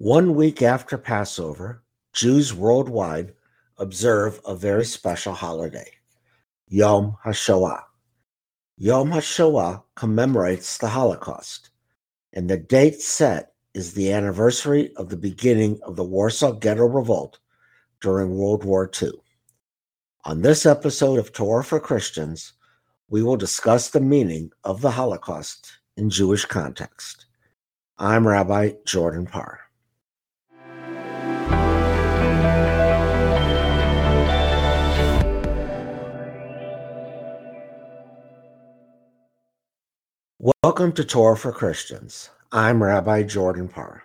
One week after Passover, Jews worldwide observe a very special holiday, Yom HaShoah. Yom HaShoah commemorates the Holocaust, and the date set is the anniversary of the beginning of the Warsaw Ghetto Revolt during World War II. On this episode of Torah for Christians, we will discuss the meaning of the Holocaust in Jewish context. I'm Rabbi Jordan Parr. Welcome to Torah for Christians. I'm Rabbi Jordan Parr.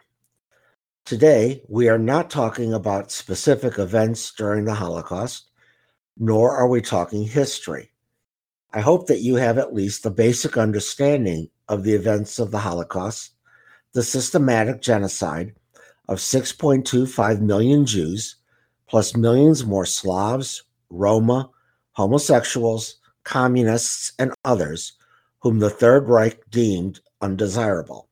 Today, we are not talking about specific events during the Holocaust, nor are we talking history. I hope that you have at least a basic understanding of the events of the Holocaust, the systematic genocide of 6.25 million Jews, plus millions more Slavs, Roma, homosexuals, communists, and others whom the Third Reich deemed undesirable.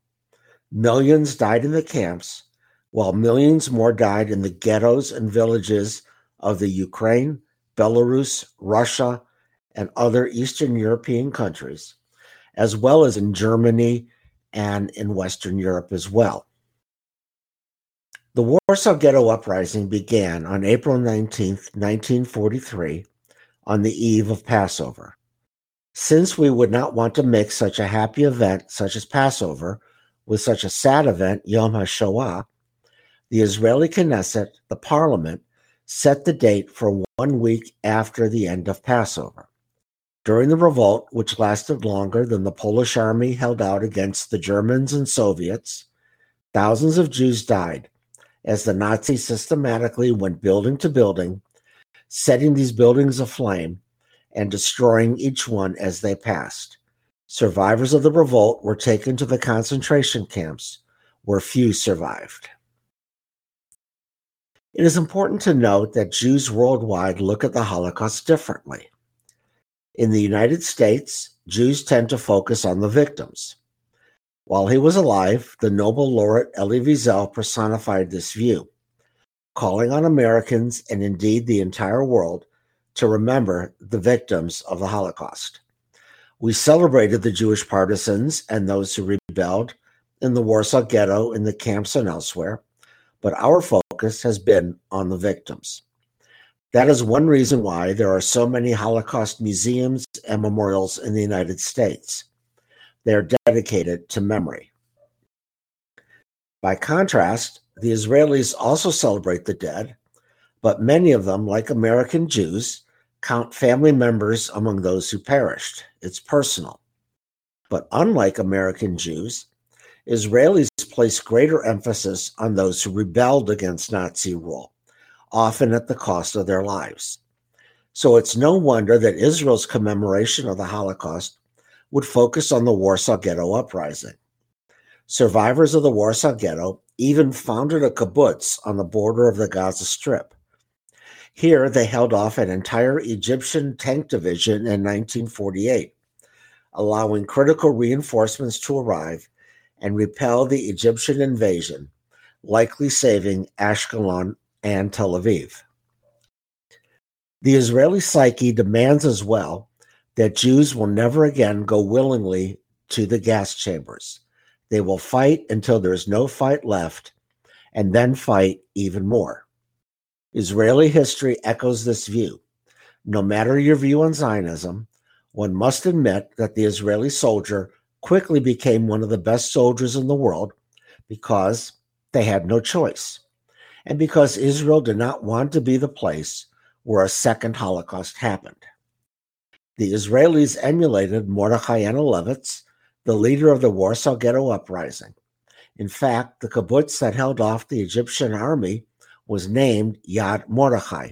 Millions died in the camps, while millions more died in the ghettos and villages of the Ukraine, Belarus, Russia, and other Eastern European countries, as well as in Germany and in Western Europe as well. The Warsaw Ghetto Uprising began on April 19, 1943, on the eve of Passover. Since we would not want to mix such a happy event such as Passover with such a sad event, Yom HaShoah, the Israeli Knesset, the parliament, set the date for one week after the end of Passover. During the revolt, which lasted longer than the Polish army held out against the Germans and Soviets, thousands of Jews died as the Nazis systematically went building to building, setting these buildings aflame and destroying each one as they passed. Survivors of the revolt were taken to the concentration camps, where few survived. It is important to note that Jews worldwide look at the Holocaust differently. In the United States, Jews tend to focus on the victims. While he was alive, the Nobel laureate Elie Wiesel personified this view, calling on Americans and indeed the entire world to remember the victims of the Holocaust. We celebrated the Jewish partisans and those who rebelled in the Warsaw Ghetto, in the camps, and elsewhere, but our focus has been on the victims. That is one reason why there are so many Holocaust museums and memorials in the United States. They are dedicated to memory. By contrast, the Israelis also celebrate the dead but many of them, like American Jews, count family members among those who perished. It's personal. But unlike American Jews, Israelis place greater emphasis on those who rebelled against Nazi rule, often at the cost of their lives. So it's no wonder that Israel's commemoration of the Holocaust would focus on the Warsaw Ghetto Uprising. Survivors of the Warsaw Ghetto even founded a kibbutz on the border of the Gaza Strip here, they held off an entire Egyptian tank division in 1948, allowing critical reinforcements to arrive and repel the Egyptian invasion, likely saving Ashkelon and Tel Aviv. The Israeli psyche demands as well that Jews will never again go willingly to the gas chambers. They will fight until there is no fight left, and then fight even more. Israeli history echoes this view. No matter your view on Zionism, one must admit that the Israeli soldier quickly became one of the best soldiers in the world because they had no choice, and because Israel did not want to be the place where a second Holocaust happened. The Israelis emulated Mordechai Anielewicz, the leader of the Warsaw Ghetto Uprising. In fact, the kibbutz that held off the Egyptian army was named Yad Mordechai,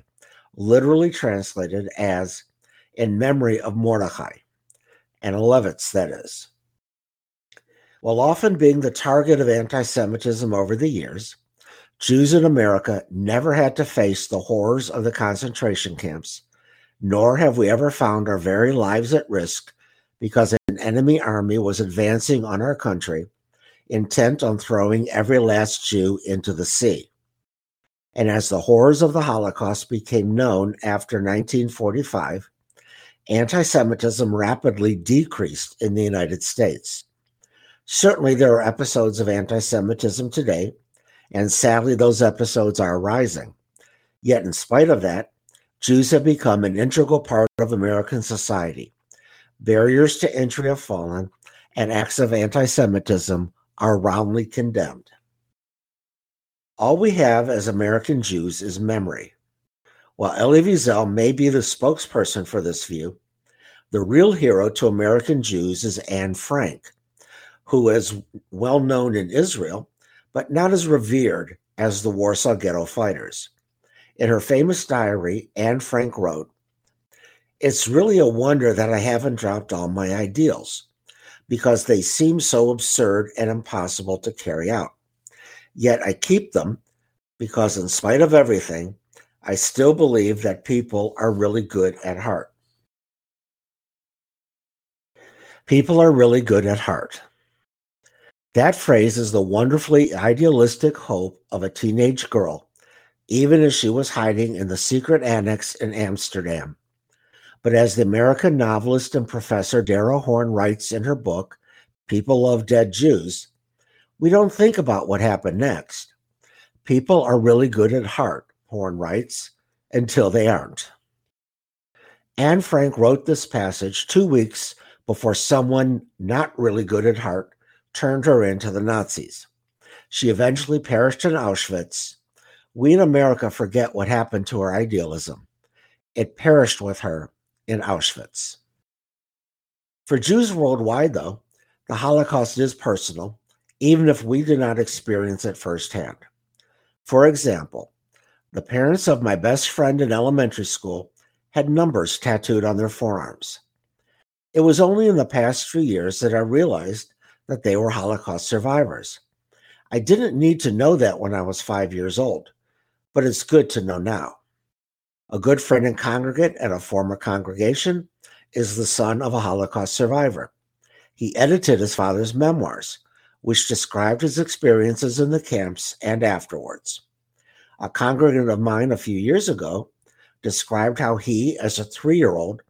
literally translated as in memory of Mordechai, Anielewicz, that is. While often being the target of anti Semitism over the years, Jews in America never had to face the horrors of the concentration camps, nor have we ever found our very lives at risk because an enemy army was advancing on our country intent on throwing every last Jew into the sea. And as the horrors of the Holocaust became known after 1945, anti Semitism rapidly decreased in the United States. Certainly, there are episodes of anti Semitism today, and sadly, those episodes are rising. Yet, in spite of that, Jews have become an integral part of American society. Barriers to entry have fallen, and acts of anti Semitism are roundly condemned. All we have as American Jews is memory. While Elie Wiesel may be the spokesperson for this view, the real hero to American Jews is Anne Frank, who is well known in Israel, but not as revered as the Warsaw Ghetto fighters. In her famous diary, Anne Frank wrote, It's really a wonder that I haven't dropped all my ideals because they seem so absurd and impossible to carry out. Yet I keep them because, in spite of everything, I still believe that people are really good at heart. People are really good at heart. That phrase is the wonderfully idealistic hope of a teenage girl, even as she was hiding in the secret annex in Amsterdam. But as the American novelist and professor Dara Horn writes in her book, People Love Dead Jews, we don't think about what happened next. People are really good at heart, Horn writes, until they aren't. Anne Frank wrote this passage two weeks before someone not really good at heart turned her into the Nazis. She eventually perished in Auschwitz. We in America forget what happened to her idealism. It perished with her in Auschwitz. For Jews worldwide, though, the Holocaust is personal even if we do not experience it firsthand. For example, the parents of my best friend in elementary school had numbers tattooed on their forearms. It was only in the past few years that I realized that they were Holocaust survivors. I didn't need to know that when I was five years old, but it's good to know now. A good friend and congregant at a former congregation is the son of a Holocaust survivor. He edited his father's memoirs, which described his experiences in the camps and afterwards. A congregant of mine a few years ago described how he, as a three year old,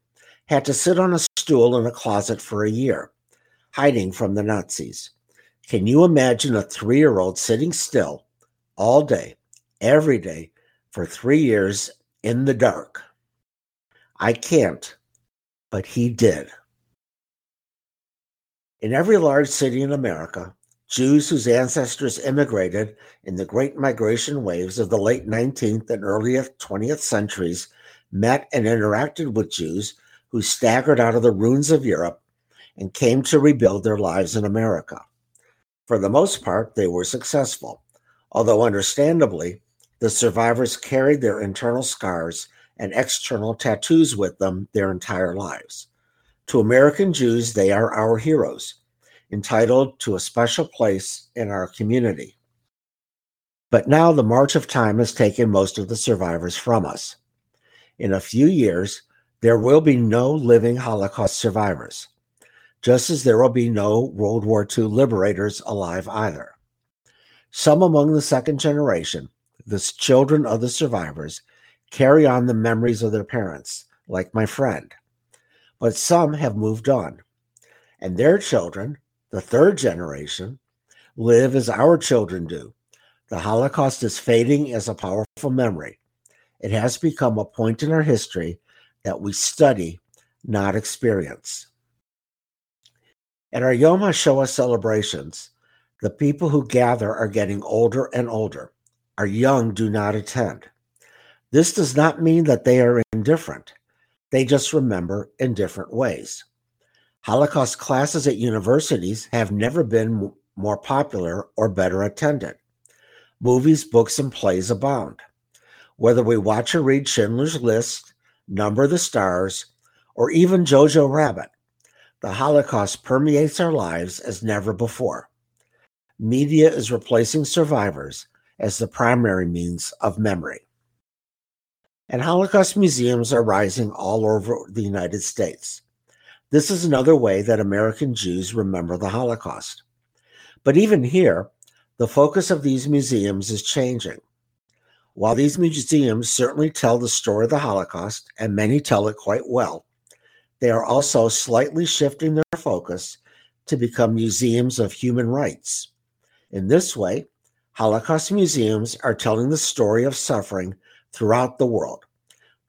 had to sit on a stool in a closet for a year, hiding from the Nazis. Can you imagine a three year old sitting still all day, every day, for three years in the dark? I can't, but he did. In every large city in America, Jews whose ancestors immigrated in the great migration waves of the late 19th and early 20th centuries met and interacted with Jews who staggered out of the ruins of Europe and came to rebuild their lives in America. For the most part, they were successful, although understandably, the survivors carried their internal scars and external tattoos with them their entire lives. To American Jews, they are our heroes entitled to a special place in our community. But now the march of time has taken most of the survivors from us. In a few years, there will be no living Holocaust survivors, just as there will be no World War II liberators alive either. Some among the second generation, the children of the survivors, carry on the memories of their parents, like my friend. But some have moved on, and their children, the third generation, live as our children do. The Holocaust is fading as a powerful memory. It has become a point in our history that we study, not experience. At our Yom HaShoah celebrations, the people who gather are getting older and older. Our young do not attend. This does not mean that they are indifferent. They just remember in different ways. Holocaust classes at universities have never been more popular or better attended. Movies, books, and plays abound. Whether we watch or read Schindler's List, Number the Stars, or even Jojo Rabbit, the Holocaust permeates our lives as never before. Media is replacing survivors as the primary means of memory. And Holocaust museums are rising all over the United States. This is another way that American Jews remember the Holocaust. But even here, the focus of these museums is changing. While these museums certainly tell the story of the Holocaust, and many tell it quite well, they are also slightly shifting their focus to become museums of human rights. In this way, Holocaust museums are telling the story of suffering throughout the world.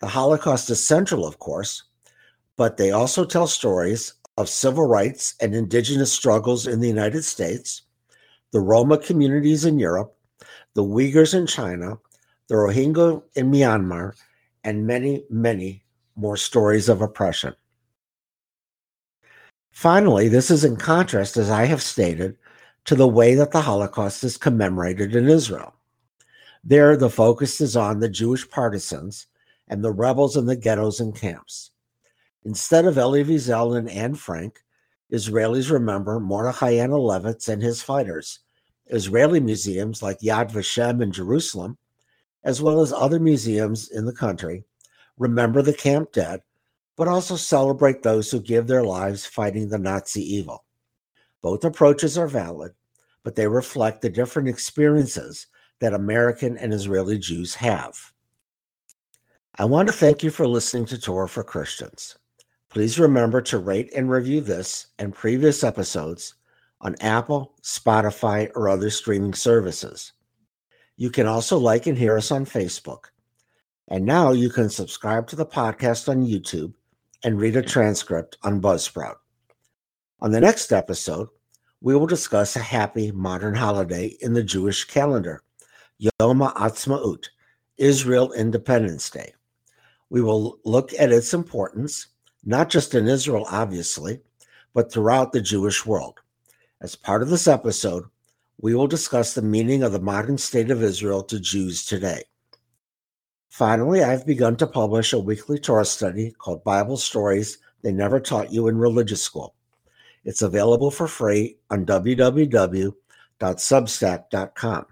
The Holocaust is central, of course, but they also tell stories of civil rights and indigenous struggles in the United States, the Roma communities in Europe, the Uyghurs in China, the Rohingya in Myanmar, and many, many more stories of oppression. Finally, this is in contrast, as I have stated, to the way that the Holocaust is commemorated in Israel. There, the focus is on the Jewish partisans and the rebels in the ghettos and camps. Instead of Elie Wiesel and Anne Frank, Israelis remember Mordechai Anielewicz and his fighters. Israeli museums like Yad Vashem in Jerusalem, as well as other museums in the country, remember the camp dead, but also celebrate those who give their lives fighting the Nazi evil. Both approaches are valid, but they reflect the different experiences that American and Israeli Jews have. I want to thank you for listening to Torah for Christians. Please remember to rate and review this and previous episodes on Apple, Spotify, or other streaming services. You can also like and hear us on Facebook. And now you can subscribe to the podcast on YouTube and read a transcript on Buzzsprout. On the next episode, we will discuss a happy modern holiday in the Jewish calendar, Yom Ha'atzmaut, Israel Independence Day. We will look at its importance, not just in Israel, obviously, but throughout the Jewish world. As part of this episode, we will discuss the meaning of the modern state of Israel to Jews today. Finally, I've begun to publish a weekly Torah study called Bible Stories They Never Taught You in Religious School. It's available for free on www.substack.com.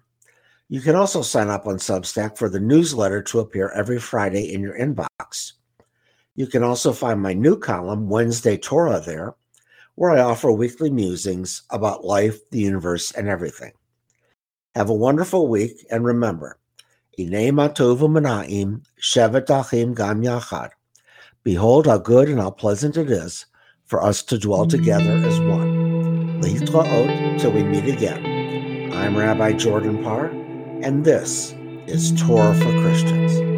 You can also sign up on Substack for the newsletter to appear every Friday in your inbox. You can also find my new column, Wednesday Torah, there, where I offer weekly musings about life, the universe, and everything. Have a wonderful week, and remember, Inei Matovu Mana'im, Shevet Gam Yachad. Behold how good and how pleasant it is for us to dwell together as one. Lehitraot till we meet again. I'm Rabbi Jordan Parr and this is Torah for Christians.